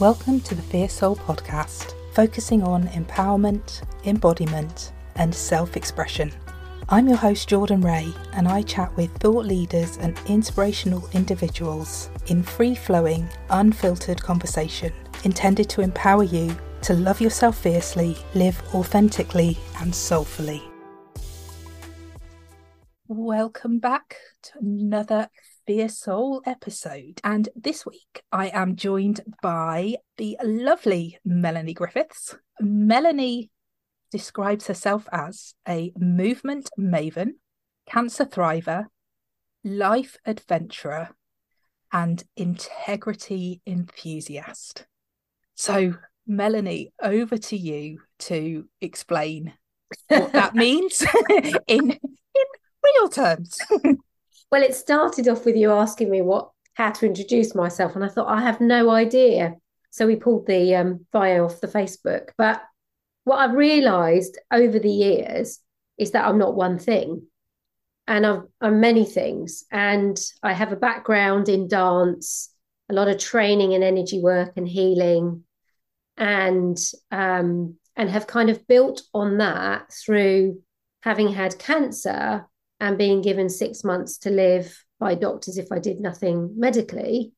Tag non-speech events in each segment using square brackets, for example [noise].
Welcome to the Fierce Soul podcast, focusing on empowerment, embodiment, and self expression. I'm your host, Jordan Ray, and I chat with thought leaders and inspirational individuals in free flowing, unfiltered conversation intended to empower you to love yourself fiercely, live authentically, and soulfully. Welcome back to another Fierce Soul episode. And this week I am joined by the lovely Melanie Griffiths. Melanie describes herself as a movement maven, cancer thriver, life adventurer, and integrity enthusiast. So, Melanie, over to you to explain what that [laughs] means [laughs] in in real terms. [laughs] well, it started off with you asking me what how to introduce myself, and I thought I have no idea. So we pulled the um, bio off the Facebook. But what I've realised over the years is that I'm not one thing, and I'm, I'm many things. And I have a background in dance, a lot of training in energy work and healing, and um, and have kind of built on that through having had cancer and being given six months to live by doctors if I did nothing medically.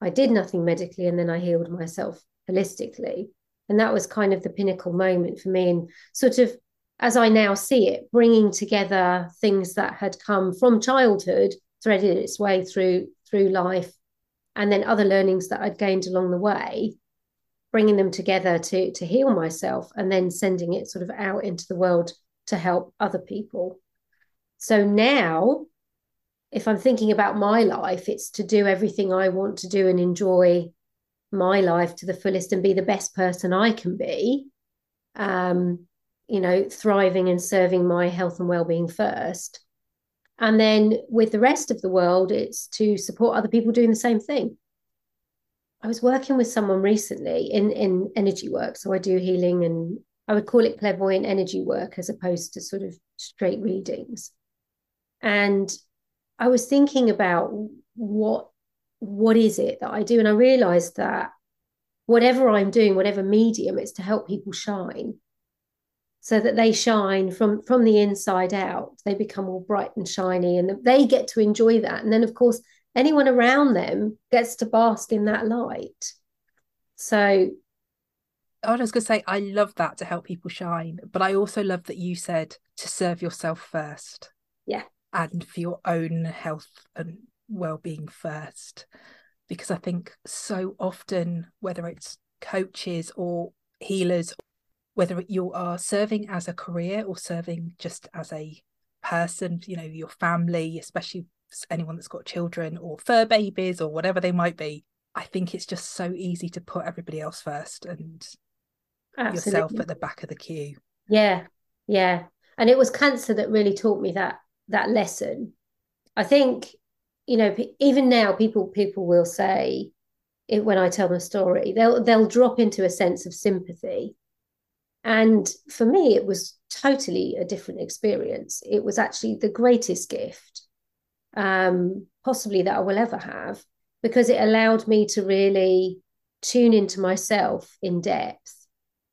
I did nothing medically and then I healed myself holistically. And that was kind of the pinnacle moment for me. And sort of, as I now see it, bringing together things that had come from childhood, threaded its way through through life, and then other learnings that I'd gained along the way, bringing them together to to heal myself, and then sending it sort of out into the world to help other people. So now, if I'm thinking about my life, it's to do everything I want to do and enjoy my life to the fullest and be the best person I can be. Um, you know, thriving and serving my health and well-being first. And then with the rest of the world, it's to support other people doing the same thing. I was working with someone recently in, in energy work. So I do healing and I would call it clairvoyant energy work as opposed to sort of straight readings. And I was thinking about what what is it that I do, and I realized that whatever I'm doing, whatever medium, it's to help people shine, so that they shine from from the inside out. They become all bright and shiny, and they get to enjoy that. And then, of course, anyone around them gets to bask in that light. So oh, I was going to say, I love that to help people shine, but I also love that you said to serve yourself first. Yeah and for your own health and well-being first. Because i think so often whether it's coaches or healers whether you are serving as a career or serving just as a person you know your family especially anyone that's got children or fur babies or whatever they might be i think it's just so easy to put everybody else first and Absolutely. yourself at the back of the queue. Yeah yeah. And it was cancer that really taught me that that lesson. I think you know even now people people will say it, when i tell the story they'll they'll drop into a sense of sympathy. And for me it was totally a different experience. It was actually the greatest gift um, possibly that i will ever have because it allowed me to really tune into myself in depth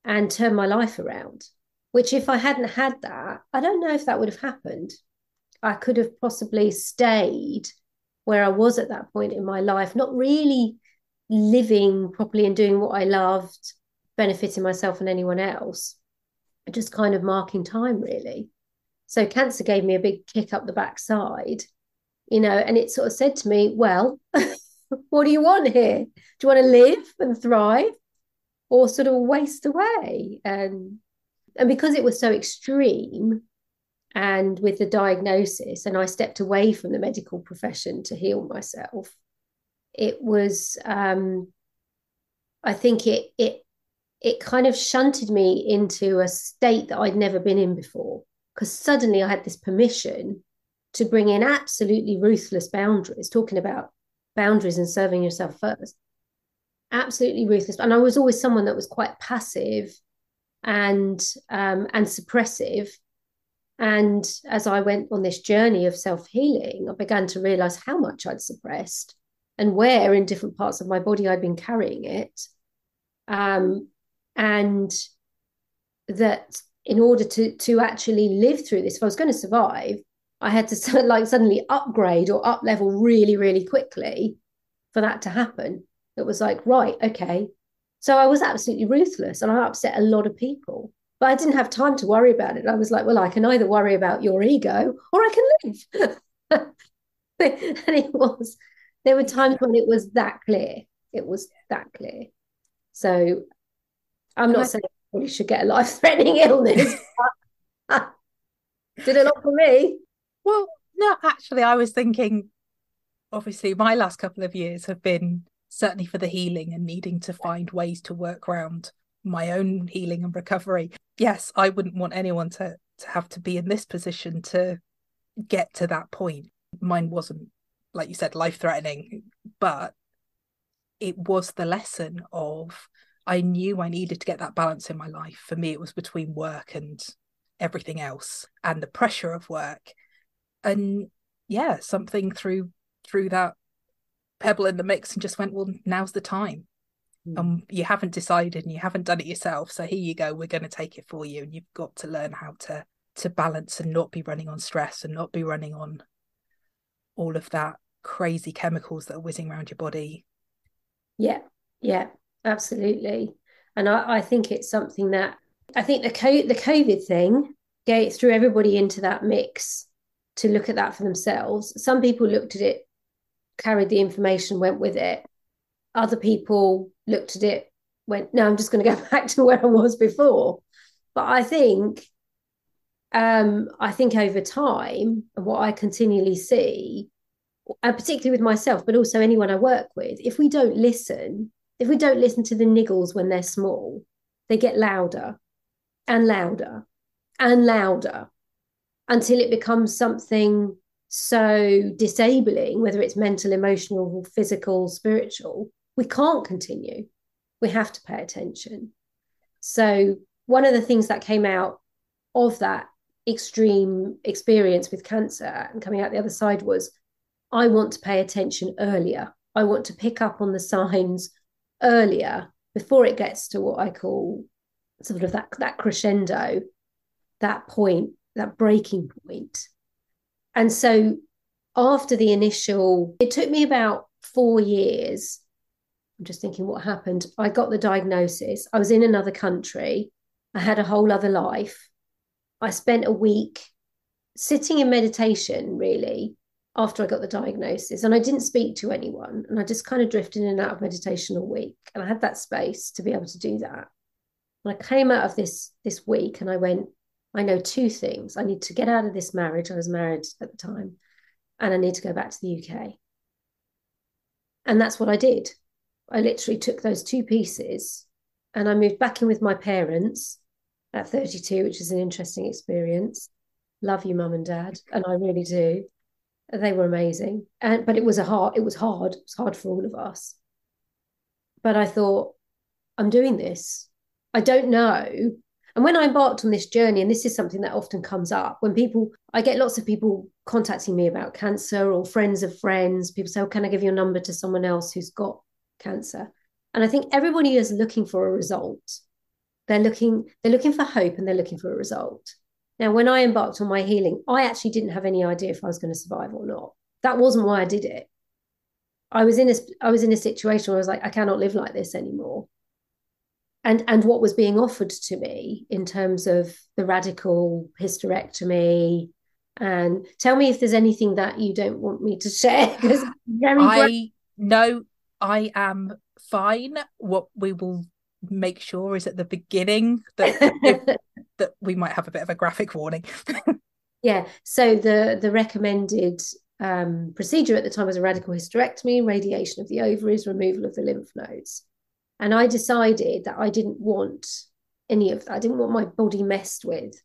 and turn my life around which if i hadn't had that i don't know if that would have happened I could have possibly stayed where I was at that point in my life, not really living properly and doing what I loved, benefiting myself and anyone else, just kind of marking time really. So cancer gave me a big kick up the backside, you know, and it sort of said to me, well, [laughs] what do you want here? Do you want to live and thrive or sort of waste away? And and because it was so extreme, and with the diagnosis and i stepped away from the medical profession to heal myself it was um, i think it it it kind of shunted me into a state that i'd never been in before because suddenly i had this permission to bring in absolutely ruthless boundaries talking about boundaries and serving yourself first. Absolutely ruthless and i was always someone that was quite passive and um, and suppressive and as I went on this journey of self healing, I began to realize how much I'd suppressed and where in different parts of my body I'd been carrying it. um, and that in order to to actually live through this, if I was going to survive, I had to [laughs] like suddenly upgrade or up level really, really quickly for that to happen. It was like, right, okay. So I was absolutely ruthless and I upset a lot of people, but I didn't have time to worry about it. I was like, well, I can either worry about your ego or I can live. and [laughs] it was, there were times when it was that clear. It was that clear. So I'm not saying you should get a life threatening [laughs] illness. [laughs] Did a lot for me. Well, no, actually, I was thinking, obviously, my last couple of years have been certainly for the healing and needing to find ways to work around my own healing and recovery. Yes, I wouldn't want anyone to to have to be in this position to get to that point. Mine wasn't, like you said, life threatening, but it was the lesson of I knew I needed to get that balance in my life. For me, it was between work and everything else and the pressure of work and yeah something through through that pebble in the mix and just went well now's the time mm. um you haven't decided and you haven't done it yourself so here you go we're going to take it for you and you've got to learn how to to balance and not be running on stress and not be running on all of that crazy chemicals that are whizzing around your body yeah yeah absolutely and i, I think it's something that i think the co- the covid thing threw everybody into that mix to look at that for themselves. Some people looked at it, carried the information, went with it. Other people looked at it, went, no, I'm just going to go [laughs] back to where I was before. But I think, um, I think over time, what I continually see, and particularly with myself, but also anyone I work with, if we don't listen, if we don't listen to the niggles when they're small, they get louder and louder and louder until it becomes something so disabling, whether it's mental, emotional, physical, spiritual, we can't continue. We have to pay attention. So, one of the things that came out of that extreme experience with cancer and coming out the other side was I want to pay attention earlier. I want to pick up on the signs earlier before it gets to what I call sort of that, that crescendo, that point that breaking point. And so after the initial, it took me about four years. I'm just thinking what happened. I got the diagnosis. I was in another country. I had a whole other life. I spent a week sitting in meditation, really, after I got the diagnosis. And I didn't speak to anyone. And I just kind of drifted in and out of meditation all week. And I had that space to be able to do that. And I came out of this this week and I went, I know two things. I need to get out of this marriage. I was married at the time, and I need to go back to the UK. And that's what I did. I literally took those two pieces and I moved back in with my parents at 32, which is an interesting experience. Love you, mum and dad, and I really do. They were amazing. And but it was a hard, it was hard. It was hard for all of us. But I thought, I'm doing this. I don't know and when I embarked on this journey, and this is something that often comes up when people, I get lots of people contacting me about cancer or friends of friends. People say, oh, can I give your number to someone else who's got cancer? And I think everybody is looking for a result. They're looking, they're looking for hope and they're looking for a result. Now, when I embarked on my healing, I actually didn't have any idea if I was going to survive or not. That wasn't why I did it. I was in a I was in a situation where I was like, I cannot live like this anymore and and what was being offered to me in terms of the radical hysterectomy and tell me if there's anything that you don't want me to share because very I know I am fine what we will make sure is at the beginning that [laughs] that we might have a bit of a graphic warning [laughs] yeah so the the recommended um, procedure at the time was a radical hysterectomy radiation of the ovaries removal of the lymph nodes and I decided that I didn't want any of that. I didn't want my body messed with.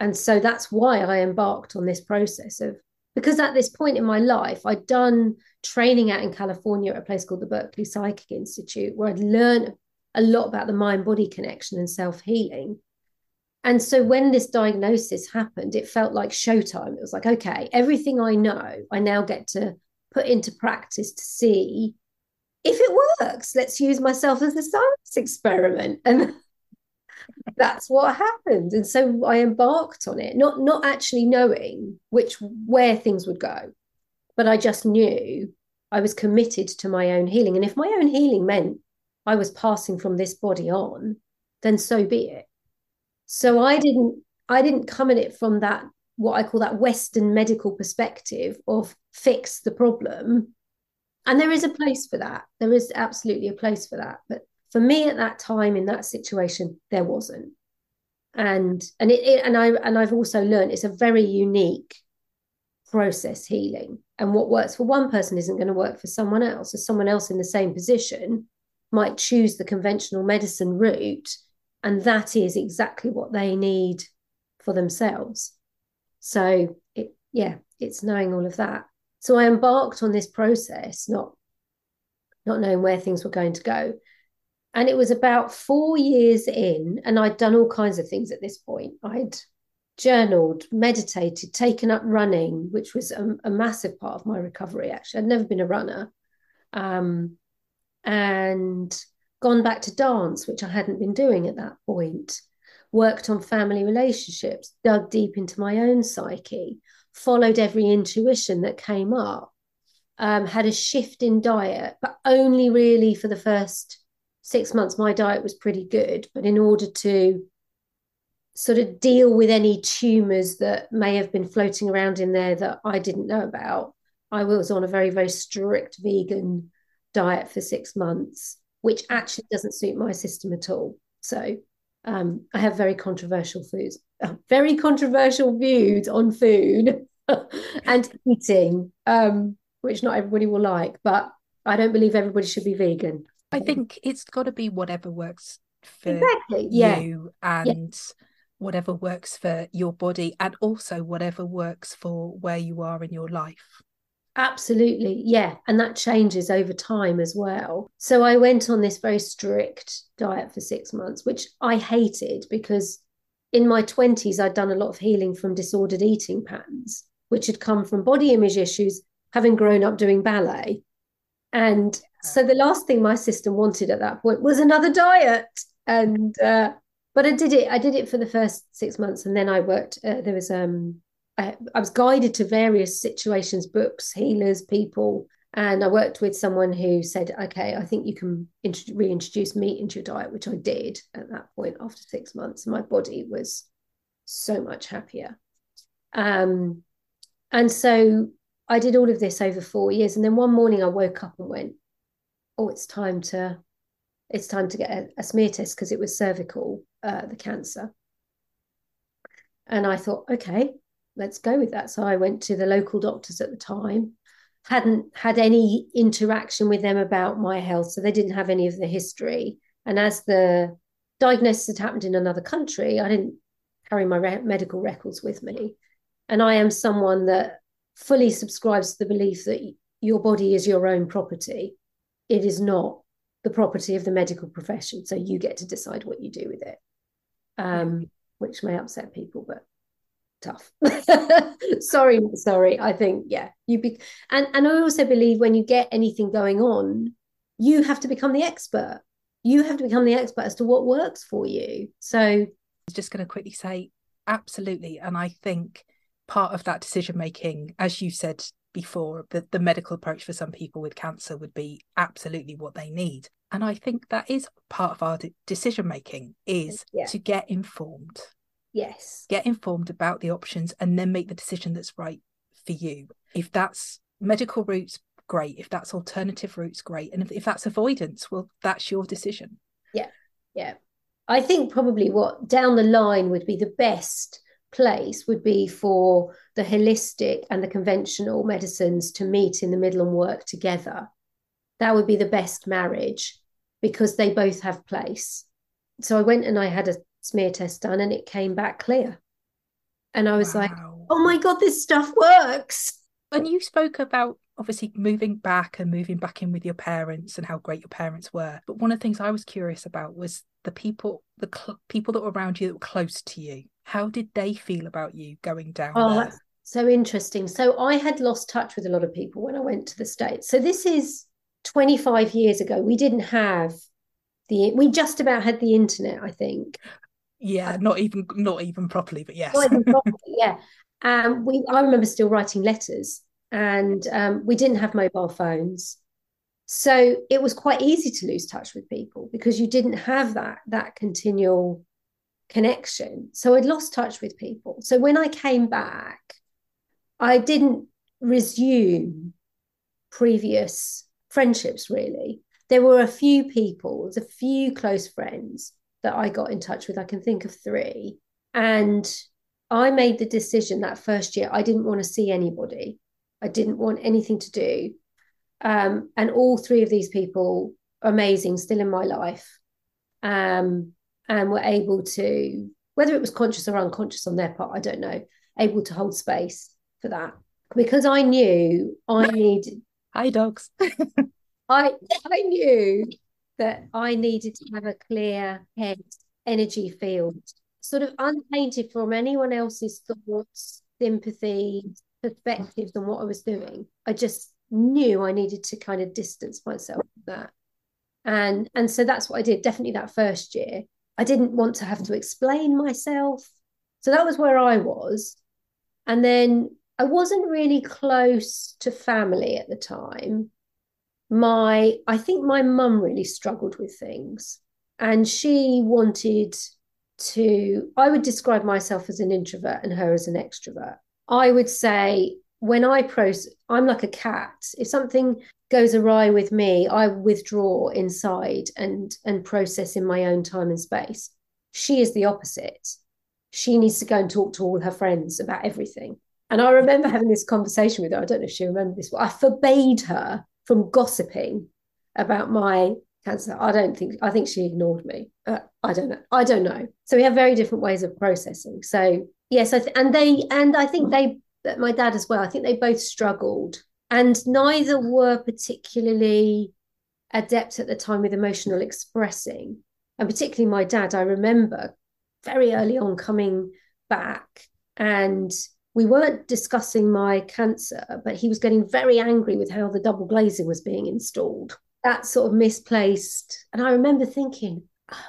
And so that's why I embarked on this process of because at this point in my life, I'd done training out in California at a place called the Berkeley Psychic Institute, where I'd learned a lot about the mind body connection and self healing. And so when this diagnosis happened, it felt like showtime. It was like, okay, everything I know, I now get to put into practice to see if it works, let's use myself as a science experiment. And that's what happened. And so I embarked on it, not not actually knowing which where things would go, but I just knew I was committed to my own healing. And if my own healing meant I was passing from this body on, then so be it. So I didn't I didn't come at it from that what I call that Western medical perspective of fix the problem. And there is a place for that. There is absolutely a place for that. But for me at that time in that situation, there wasn't. And and it, it and I and I've also learned it's a very unique process healing. And what works for one person isn't going to work for someone else. Or someone else in the same position might choose the conventional medicine route, and that is exactly what they need for themselves. So it yeah, it's knowing all of that. So I embarked on this process, not not knowing where things were going to go. And it was about four years in, and I'd done all kinds of things at this point. I'd journaled, meditated, taken up running, which was a, a massive part of my recovery. Actually, I'd never been a runner, um, and gone back to dance, which I hadn't been doing at that point. Worked on family relationships, dug deep into my own psyche, followed every intuition that came up. Um, had a shift in diet, but only really for the first six months. My diet was pretty good, but in order to sort of deal with any tumors that may have been floating around in there that I didn't know about. I was on a very, very strict vegan diet for six months, which actually doesn't suit my system at all. So um, I have very controversial foods, [laughs] very controversial views on food [laughs] and eating, um, which not everybody will like, but I don't believe everybody should be vegan. I think it's got to be whatever works for exactly. yeah. you and yeah whatever works for your body and also whatever works for where you are in your life. Absolutely. Yeah. And that changes over time as well. So I went on this very strict diet for six months, which I hated because in my 20s, I'd done a lot of healing from disordered eating patterns, which had come from body image issues, having grown up doing ballet. And so the last thing my system wanted at that point was another diet. And uh, but I did it. I did it for the first six months, and then I worked. Uh, there was um, I, I, was guided to various situations, books, healers, people, and I worked with someone who said, "Okay, I think you can int- reintroduce meat into your diet," which I did at that point after six months. My body was so much happier, um, and so I did all of this over four years. And then one morning, I woke up and went, "Oh, it's time to." It's time to get a, a smear test because it was cervical uh, the cancer. And I thought, okay, let's go with that. So I went to the local doctors at the time, hadn't had any interaction with them about my health. So they didn't have any of the history. And as the diagnosis had happened in another country, I didn't carry my re- medical records with me. And I am someone that fully subscribes to the belief that your body is your own property. It is not the property of the medical profession. So you get to decide what you do with it um, which may upset people, but tough. [laughs] sorry, sorry. I think yeah, you be and and I also believe when you get anything going on, you have to become the expert. You have to become the expert as to what works for you. So I was just going to quickly say absolutely, and I think part of that decision making, as you said before, the, the medical approach for some people with cancer would be absolutely what they need. And i think that is part of our de- decision making is yeah. to get informed. Yes. Get informed about the options and then make the decision that's right for you. If that's medical routes great. If that's alternative routes great. And if, if that's avoidance well that's your decision. Yeah. Yeah. I think probably what down the line would be the best place would be for the holistic and the conventional medicines to meet in the middle and work together that would be the best marriage because they both have place. So I went and I had a smear test done and it came back clear. And I was wow. like, oh my God, this stuff works. And you spoke about obviously moving back and moving back in with your parents and how great your parents were. But one of the things I was curious about was the people, the cl- people that were around you that were close to you. How did they feel about you going down oh, there? so interesting. So I had lost touch with a lot of people when I went to the States. So this is 25 years ago, we didn't have the, we just about had the internet, I think. Yeah, not even not even properly, but yes. [laughs] properly, yeah. Um, we I remember still writing letters and um, we didn't have mobile phones. So it was quite easy to lose touch with people because you didn't have that that continual connection. So I'd lost touch with people. So when I came back, I didn't resume previous friendships really. There were a few people, a few close friends that I got in touch with. I can think of three. And I made the decision that first year I didn't want to see anybody. I didn't want anything to do. Um, and all three of these people, amazing, still in my life. Um, and were able to, whether it was conscious or unconscious on their part, I don't know, able to hold space for that. Because I knew I [laughs] needed Hi dogs. [laughs] I I knew that I needed to have a clear head energy field, sort of untainted from anyone else's thoughts, sympathy, perspectives on what I was doing. I just knew I needed to kind of distance myself from that. And and so that's what I did, definitely that first year. I didn't want to have to explain myself. So that was where I was. And then I wasn't really close to family at the time. My, I think my mum really struggled with things and she wanted to, I would describe myself as an introvert and her as an extrovert. I would say when I process, I'm like a cat. If something goes awry with me, I withdraw inside and and process in my own time and space. She is the opposite. She needs to go and talk to all her friends about everything. And I remember having this conversation with her. I don't know if she remembered this, but I forbade her from gossiping about my cancer. I don't think, I think she ignored me. Uh, I don't know. I don't know. So we have very different ways of processing. So, yes, I th- and they, and I think they, my dad as well, I think they both struggled and neither were particularly adept at the time with emotional expressing. And particularly my dad, I remember very early on coming back and we weren't discussing my cancer, but he was getting very angry with how the double glazing was being installed. That sort of misplaced. And I remember thinking,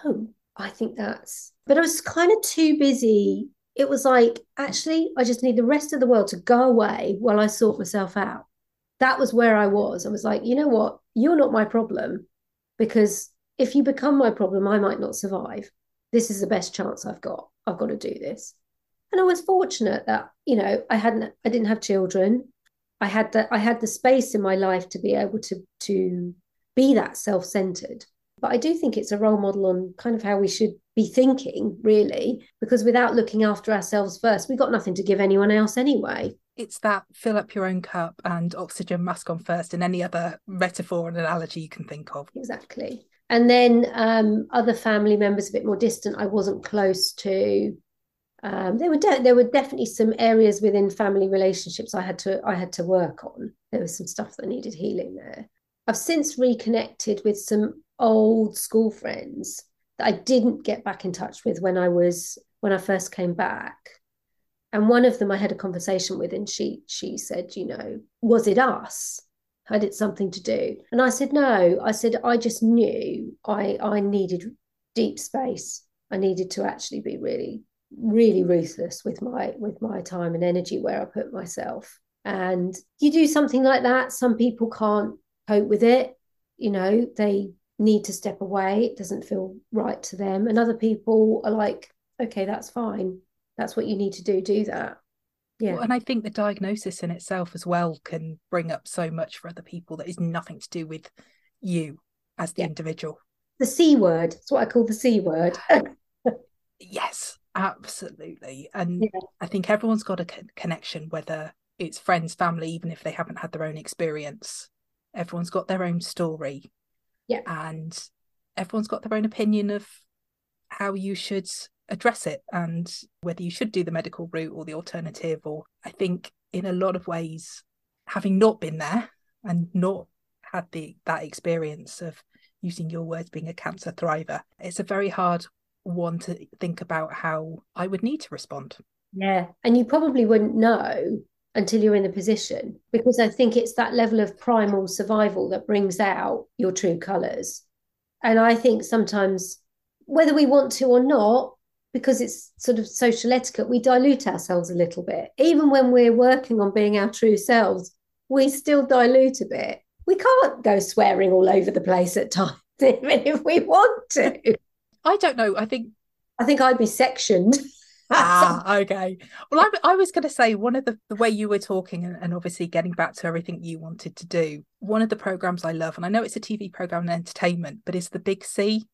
oh, I think that's, but I was kind of too busy. It was like, actually, I just need the rest of the world to go away while I sort myself out. That was where I was. I was like, you know what? You're not my problem because if you become my problem, I might not survive. This is the best chance I've got. I've got to do this and I was fortunate that you know I hadn't I didn't have children. I had the I had the space in my life to be able to to be that self centered. But I do think it's a role model on kind of how we should be thinking, really, because without looking after ourselves first, we've got nothing to give anyone else anyway. It's that fill up your own cup and oxygen mask on first, and any other metaphor and analogy you can think of. Exactly. And then um, other family members a bit more distant, I wasn't close to um, there were de- there were definitely some areas within family relationships I had to I had to work on. There was some stuff that needed healing there. I've since reconnected with some old school friends that I didn't get back in touch with when I was when I first came back. And one of them I had a conversation with, and she she said, you know, was it us? Had it something to do? And I said, no. I said, I just knew I I needed deep space. I needed to actually be really really ruthless with my with my time and energy where I put myself. And you do something like that, some people can't cope with it. You know, they need to step away. It doesn't feel right to them. And other people are like, okay, that's fine. That's what you need to do. Do that. Yeah. Well, and I think the diagnosis in itself as well can bring up so much for other people that is nothing to do with you as the yeah. individual. The C word. That's what I call the C word. Ah. [laughs] yes. Absolutely. And yeah. I think everyone's got a co- connection, whether it's friends, family, even if they haven't had their own experience. Everyone's got their own story. Yeah. And everyone's got their own opinion of how you should address it and whether you should do the medical route or the alternative. Or I think in a lot of ways, having not been there and not had the that experience of using your words being a cancer thriver, it's a very hard one to think about how I would need to respond. Yeah. And you probably wouldn't know until you're in the position because I think it's that level of primal survival that brings out your true colors. And I think sometimes, whether we want to or not, because it's sort of social etiquette, we dilute ourselves a little bit. Even when we're working on being our true selves, we still dilute a bit. We can't go swearing all over the place at [laughs] times, even if we want to. I don't know. I think I think I'd be sectioned. [laughs] ah, [laughs] okay. Well, I, I was going to say one of the, the way you were talking, and, and, obviously getting back to everything you wanted to do, one of the programs I love, and I know it's a TV program and entertainment, but it's The Big C.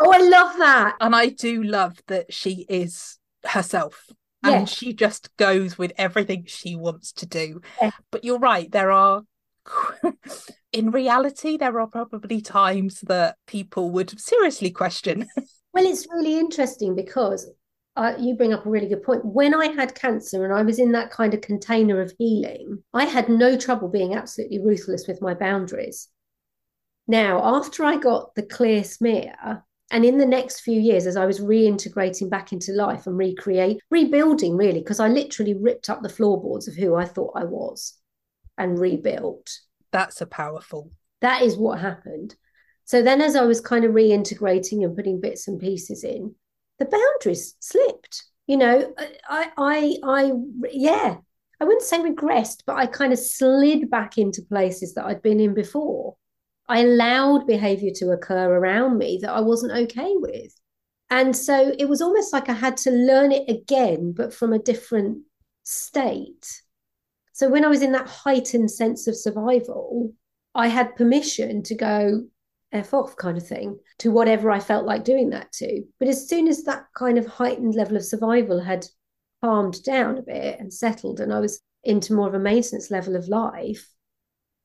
Oh, I love that. And I do love that she is herself. And she just goes with everything she wants to do. Yeah. But you're right, there are [laughs] in reality, there are probably times that people would seriously question. [laughs] well, it's really interesting because uh, you bring up a really good point. When I had cancer and I was in that kind of container of healing, I had no trouble being absolutely ruthless with my boundaries. Now, after I got the clear smear, and in the next few years, as I was reintegrating back into life and recreate, rebuilding really, because I literally ripped up the floorboards of who I thought I was and rebuilt. That's a powerful. That is what happened. So then, as I was kind of reintegrating and putting bits and pieces in, the boundaries slipped. You know, I, I, I, yeah, I wouldn't say regressed, but I kind of slid back into places that I'd been in before. I allowed behavior to occur around me that I wasn't okay with. And so it was almost like I had to learn it again, but from a different state. So when I was in that heightened sense of survival, I had permission to go, F off kind of thing to whatever I felt like doing that to. But as soon as that kind of heightened level of survival had calmed down a bit and settled, and I was into more of a maintenance level of life,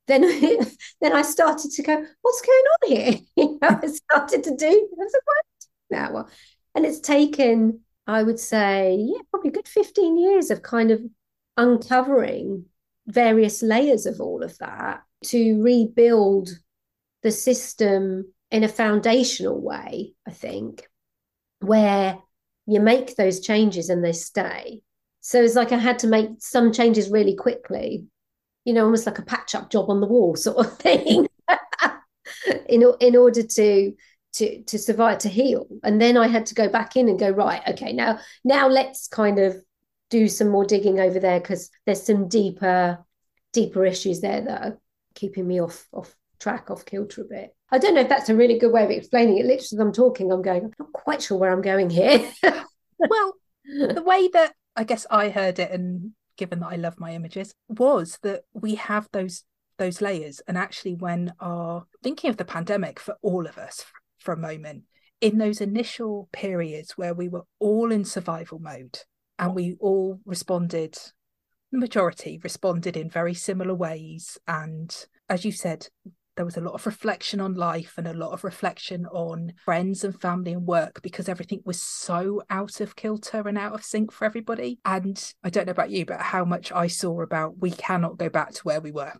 then [laughs] then I started to go, what's going on here? [laughs] you know, I started to do now. Well, and it's taken, I would say, yeah, probably good 15 years of kind of uncovering various layers of all of that to rebuild the system in a foundational way, I think, where you make those changes and they stay. So it's like I had to make some changes really quickly, you know, almost like a patch up job on the wall sort of thing, [laughs] in, in order to to to survive to heal and then i had to go back in and go right okay now now let's kind of do some more digging over there because there's some deeper deeper issues there that are keeping me off off track off kilter a bit. I don't know if that's a really good way of explaining it. Literally, as I'm talking, I'm going, I'm not quite sure where I'm going here. [laughs] well, the way that I guess I heard it, and given that I love my images, was that we have those those layers. And actually, when are thinking of the pandemic for all of us for a moment, in those initial periods where we were all in survival mode and we all responded the majority responded in very similar ways and as you said there was a lot of reflection on life and a lot of reflection on friends and family and work because everything was so out of kilter and out of sync for everybody. And I don't know about you, but how much I saw about we cannot go back to where we were.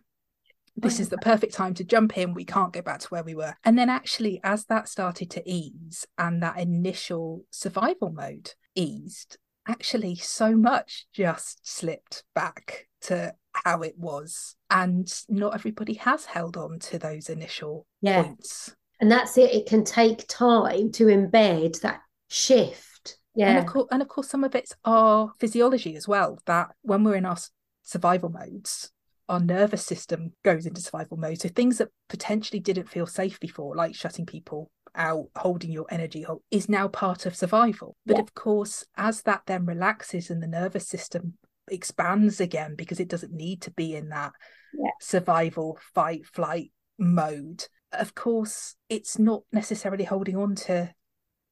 This is the perfect time to jump in. We can't go back to where we were. And then, actually, as that started to ease and that initial survival mode eased, actually, so much just slipped back to how it was. And not everybody has held on to those initial yeah. points. And that's it. It can take time to embed that shift. Yeah. And of course, and of course some of it's our physiology as well, that when we're in our survival modes, our nervous system goes into survival mode. So things that potentially didn't feel safe before, like shutting people out, holding your energy is now part of survival. But yeah. of course, as that then relaxes and the nervous system expands again because it doesn't need to be in that yeah. survival fight flight mode of course it's not necessarily holding on to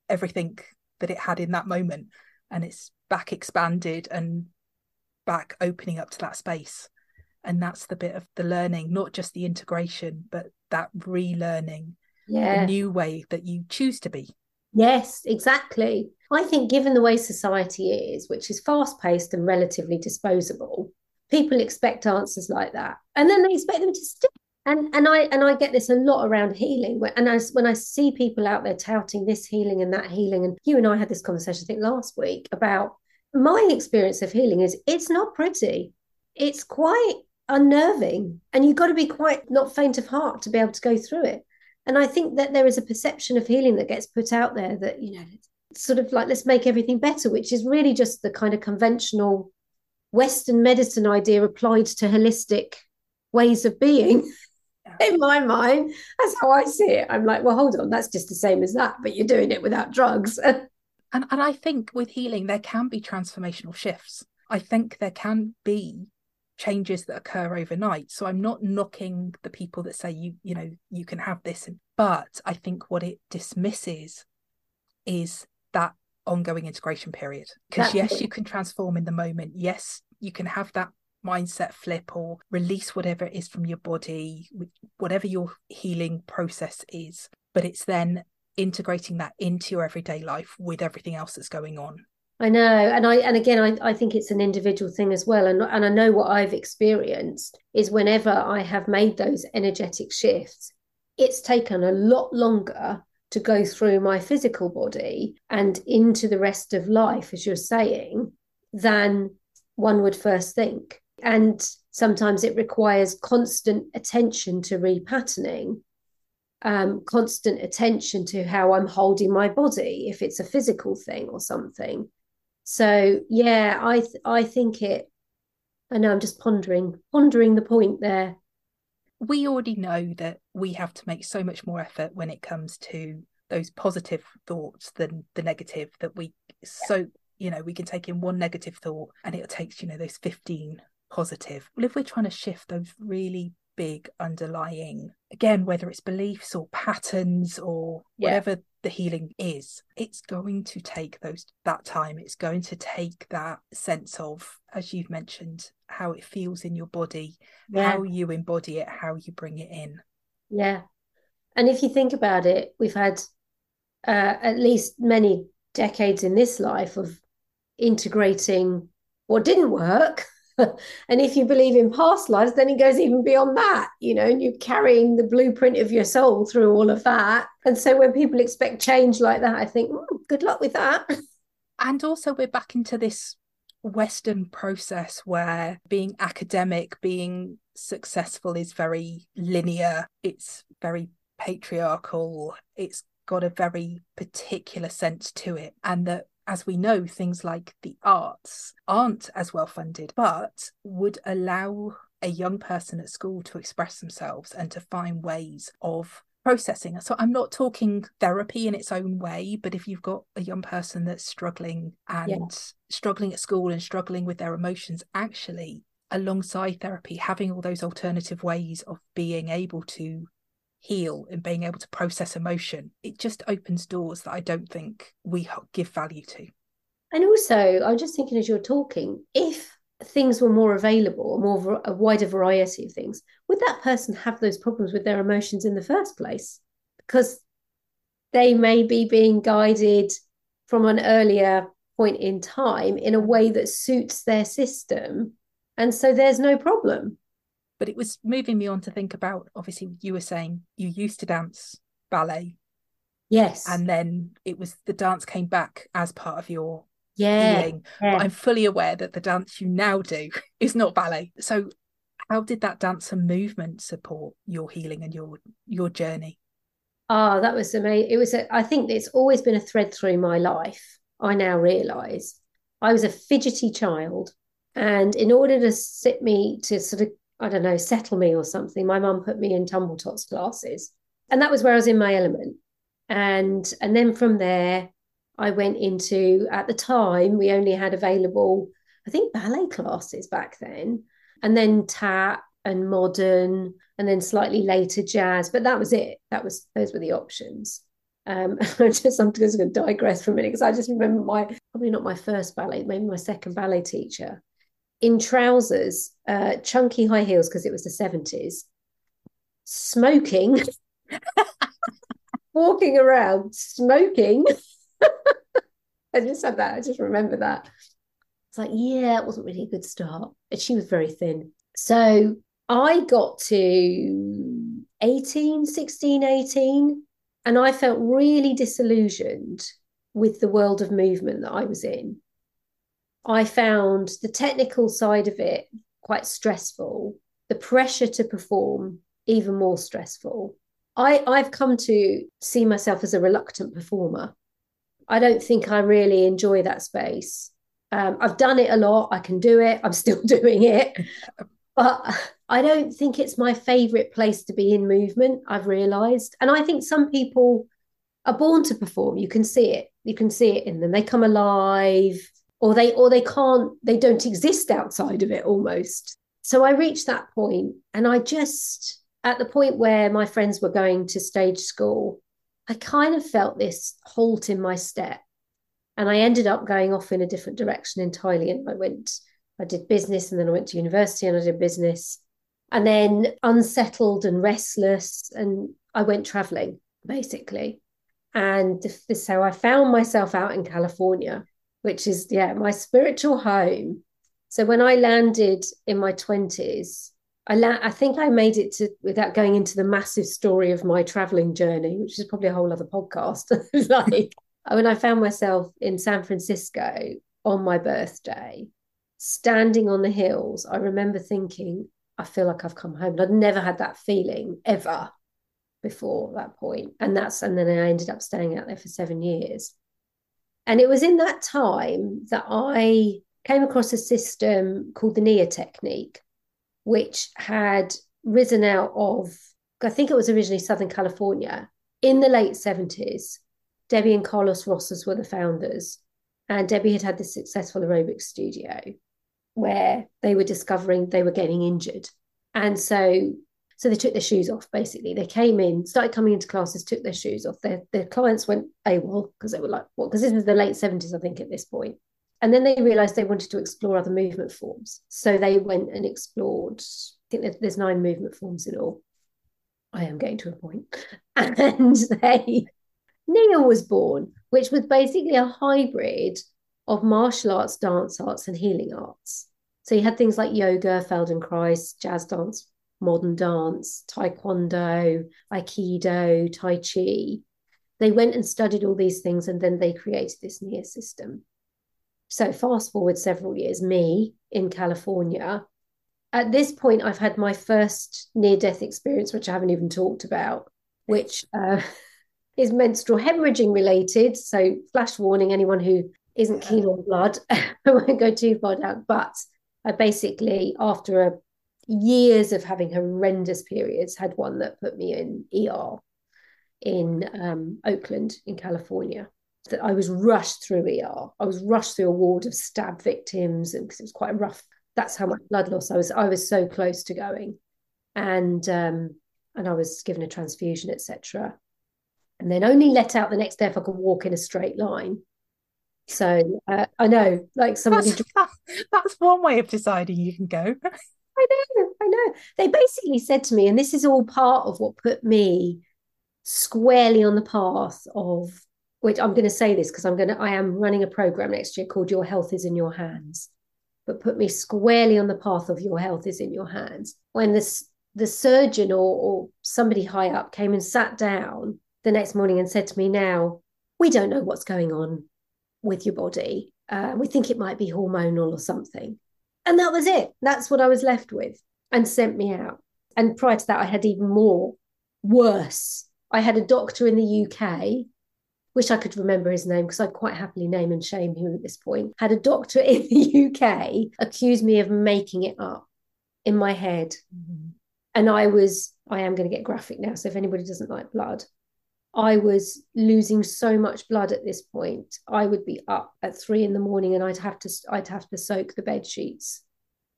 everything that it had in that moment and it's back expanded and back opening up to that space and that's the bit of the learning not just the integration but that relearning yeah. a new way that you choose to be yes exactly I think, given the way society is, which is fast paced and relatively disposable, people expect answers like that, and then they expect them to stick. And and I and I get this a lot around healing. And I, when I see people out there touting this healing and that healing, and you and I had this conversation, I think last week about my experience of healing is it's not pretty. it's quite unnerving and you've got to be quite not faint of heart to be able to go through it and i think that there is a perception of healing that gets put out there that you know sort of like let's make everything better which is really just the kind of conventional western medicine idea applied to holistic ways of being. In my mind that's how i see it. I'm like well hold on that's just the same as that but you're doing it without drugs. [laughs] And and i think with healing there can be transformational shifts. I think there can be changes that occur overnight. So i'm not knocking the people that say you you know you can have this but i think what it dismisses is that ongoing integration period. Because yes you can transform in the moment. Yes you can have that mindset flip or release whatever it is from your body whatever your healing process is but it's then integrating that into your everyday life with everything else that's going on I know, and I and again, I, I think it's an individual thing as well, and and I know what I've experienced is whenever I have made those energetic shifts, it's taken a lot longer to go through my physical body and into the rest of life, as you're saying, than one would first think, and sometimes it requires constant attention to repatterning. Um, constant attention to how I'm holding my body, if it's a physical thing or something so yeah, I th- I think it. I know I'm just pondering pondering the point there. We already know that we have to make so much more effort when it comes to those positive thoughts than the negative. That we so you know we can take in one negative thought and it takes you know those 15 positive well if we're trying to shift those really big underlying again whether it's beliefs or patterns or whatever yeah. The healing is it's going to take those that time. It's going to take that sense of as you've mentioned how it feels in your body yeah. how you embody it how you bring it in. Yeah. And if you think about it we've had uh, at least many decades in this life of integrating what didn't work [laughs] and if you believe in past lives, then it goes even beyond that, you know, and you're carrying the blueprint of your soul through all of that. And so when people expect change like that, I think, mm, good luck with that. [laughs] And also, we're back into this Western process where being academic, being successful is very linear, it's very patriarchal, it's got a very particular sense to it, and that as we know, things like the arts aren't as well funded, but would allow a young person at school to express themselves and to find ways of processing. So I'm not talking therapy in its own way, but if you've got a young person that's struggling and yeah. struggling at school and struggling with their emotions, actually, alongside therapy, having all those alternative ways of being able to heal and being able to process emotion, it just opens doors that I don't think we give value to. And also, I'm just thinking as you're talking, if things were more available, more a wider variety of things, would that person have those problems with their emotions in the first place? Because they may be being guided from an earlier point in time in a way that suits their system. And so there's no problem. But it was moving me on to think about obviously, you were saying you used to dance ballet. Yes. And then it was the dance came back as part of your yeah, healing. Yeah. But I'm fully aware that the dance you now do [laughs] is not ballet. So how did that dance and movement support your healing and your your journey? Oh, that was amazing. It was a, I think it's always been a thread through my life. I now realize I was a fidgety child. And in order to sit me to sort of I don't know, settle me or something. My mum put me in tumble tots classes. And that was where I was in my element. And and then from there, I went into at the time we only had available, I think ballet classes back then, and then tap and modern, and then slightly later jazz. But that was it. That was those were the options. Um, [laughs] I'm just I'm just going to digress for a minute because I just remember my probably not my first ballet, maybe my second ballet teacher in trousers, uh, chunky high heels because it was the 70s, smoking, [laughs] walking around, smoking. [laughs] I just had that. I just remember that. It's like, yeah, it wasn't really a good start. And she was very thin. So I got to 18, 16, 18, and I felt really disillusioned with the world of movement that I was in. I found the technical side of it quite stressful, the pressure to perform even more stressful. I, I've come to see myself as a reluctant performer. I don't think I really enjoy that space. Um, I've done it a lot. I can do it. I'm [laughs] still doing it. But I don't think it's my favorite place to be in movement, I've realized. And I think some people are born to perform. You can see it. You can see it in them. They come alive or they or they can't they don't exist outside of it almost. So I reached that point and I just at the point where my friends were going to stage school, I kind of felt this halt in my step. And I ended up going off in a different direction entirely. And I went, I did business and then I went to university and I did business. And then unsettled and restless. And I went traveling basically. And so I found myself out in California, which is, yeah, my spiritual home. So when I landed in my 20s, I, la- I think I made it to without going into the massive story of my traveling journey, which is probably a whole other podcast. [laughs] like when I found myself in San Francisco on my birthday, standing on the hills, I remember thinking, I feel like I've come home. I'd never had that feeling ever before that point. And that's and then I ended up staying out there for seven years. And it was in that time that I came across a system called the NIA technique, which had risen out of, I think it was originally Southern California in the late 70s. Debbie and Carlos Rosas were the founders. And Debbie had had this successful aerobic studio where they were discovering they were getting injured. And so so they took their shoes off, basically. They came in, started coming into classes, took their shoes off. Their, their clients went AWOL because they were like, what? Because this was the late 70s, I think, at this point. And then they realized they wanted to explore other movement forms. So they went and explored, I think there's nine movement forms in all. I am getting to a point. [laughs] And they, Nia was born, which was basically a hybrid of martial arts, dance arts, and healing arts. So you had things like yoga, Feldenkrais, jazz dance, modern dance, taekwondo, aikido, tai chi. They went and studied all these things and then they created this Nia system. So, fast forward several years, me in California. At this point, I've had my first near death experience, which I haven't even talked about, which uh, [laughs] is menstrual hemorrhaging related. So, flash warning anyone who isn't keen on blood, [laughs] I won't go too far down. But I basically, after a years of having horrendous periods, had one that put me in ER in um, Oakland in California. That I was rushed through ER. I was rushed through a ward of stab victims because it was quite rough. That's how much blood loss I was. I was so close to going, and um, and I was given a transfusion, etc. And then only let out the next day if I could walk in a straight line. So uh, I know, like somebody. That's, [laughs] that's one way of deciding you can go. [laughs] I know, I know. They basically said to me, and this is all part of what put me squarely on the path of which I'm going to say this because I'm going to I am running a program next year called Your Health is in Your Hands, but put me squarely on the path of Your Health is in Your Hands. When this the surgeon or, or somebody high up came and sat down the next morning and said to me, "Now we don't know what's going on with your body. Uh, we think it might be hormonal or something." And that was it. That's what I was left with and sent me out. And prior to that, I had even more worse. I had a doctor in the UK, wish I could remember his name because I'd quite happily name and shame him at this point. Had a doctor [laughs] in the UK accuse me of making it up in my head. Mm-hmm. And I was, I am going to get graphic now. So if anybody doesn't like blood, I was losing so much blood at this point. I would be up at three in the morning and I'd have to I'd have to soak the bed sheets.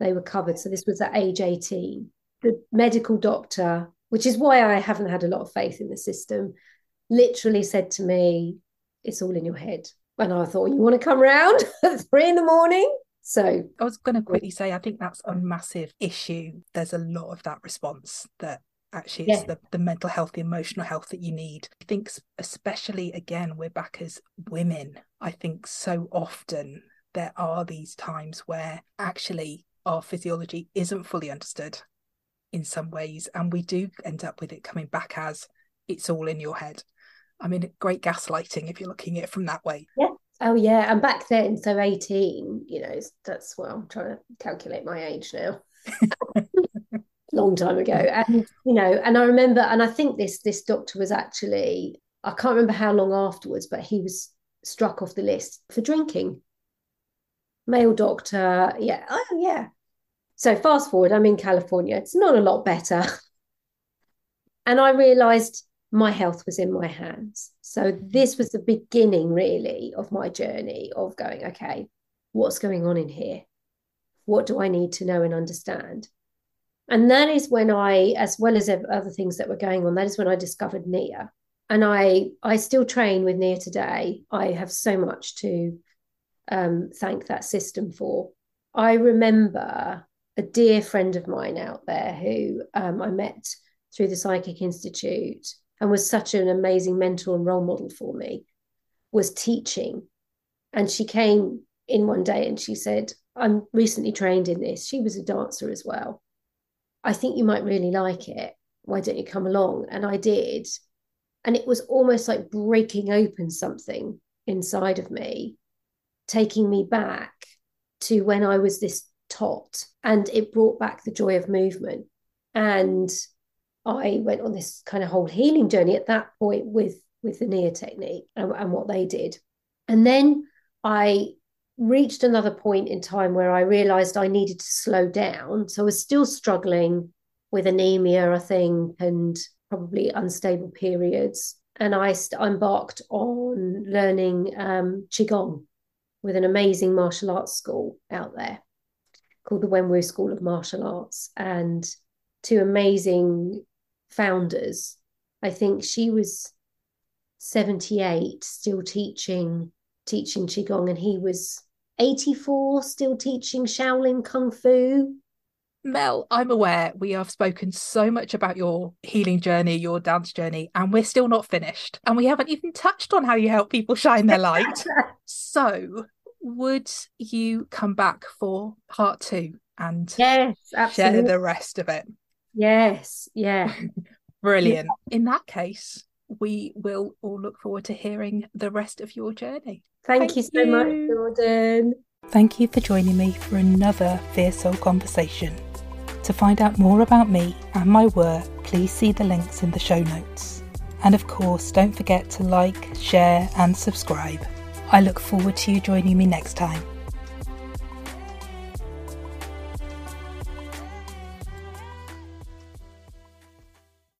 They were covered. So this was at age 18. The medical doctor, which is why I haven't had a lot of faith in the system, literally said to me, It's all in your head. And I thought, you want to come round [laughs] at three in the morning? So I was going to quickly say, I think that's a massive issue. There's a lot of that response that actually it's yeah. the, the mental health the emotional health that you need. I think especially again we're back as women i think so often there are these times where actually our physiology isn't fully understood in some ways and we do end up with it coming back as it's all in your head. I mean great gaslighting if you're looking at it from that way. Yeah. Oh yeah and back then so 18 you know that's well i'm trying to calculate my age now [laughs] long time ago. Mm. And you know, and I remember, and I think this this doctor was actually I can't remember how long afterwards, but he was struck off the list for drinking. Male doctor, yeah, oh yeah. So fast forward, I'm in California. It's not a lot better. [laughs] and I realized my health was in my hands. So this was the beginning, really, of my journey of going, okay, what's going on in here? What do I need to know and understand? And that is when I, as well as other things that were going on, that is when I discovered Nia. And I, I still train with Nia today. I have so much to um, thank that system for. I remember a dear friend of mine out there who um, I met through the Psychic Institute and was such an amazing mentor and role model for me, was teaching. And she came in one day and she said, I'm recently trained in this. She was a dancer as well. I think you might really like it. Why don't you come along? And I did. And it was almost like breaking open something inside of me, taking me back to when I was this tot. And it brought back the joy of movement. And I went on this kind of whole healing journey at that point with with the Nia technique and, and what they did. And then I reached another point in time where I realized I needed to slow down. So I was still struggling with anemia, I think, and probably unstable periods. And I embarked on learning um, Qigong with an amazing martial arts school out there called the Wenwu School of Martial Arts. And two amazing founders. I think she was 78 still teaching teaching qigong and he was 84 still teaching Shaolin Kung Fu. Mel, I'm aware we have spoken so much about your healing journey, your dance journey, and we're still not finished. And we haven't even touched on how you help people shine their light. [laughs] so, would you come back for part two and yes, absolutely. share the rest of it? Yes, yeah. [laughs] Brilliant. Yeah. In that case, we will all look forward to hearing the rest of your journey. Thank, Thank you so you. much, Jordan. Thank you for joining me for another Fierce Soul conversation. To find out more about me and my work, please see the links in the show notes. And of course, don't forget to like, share, and subscribe. I look forward to you joining me next time.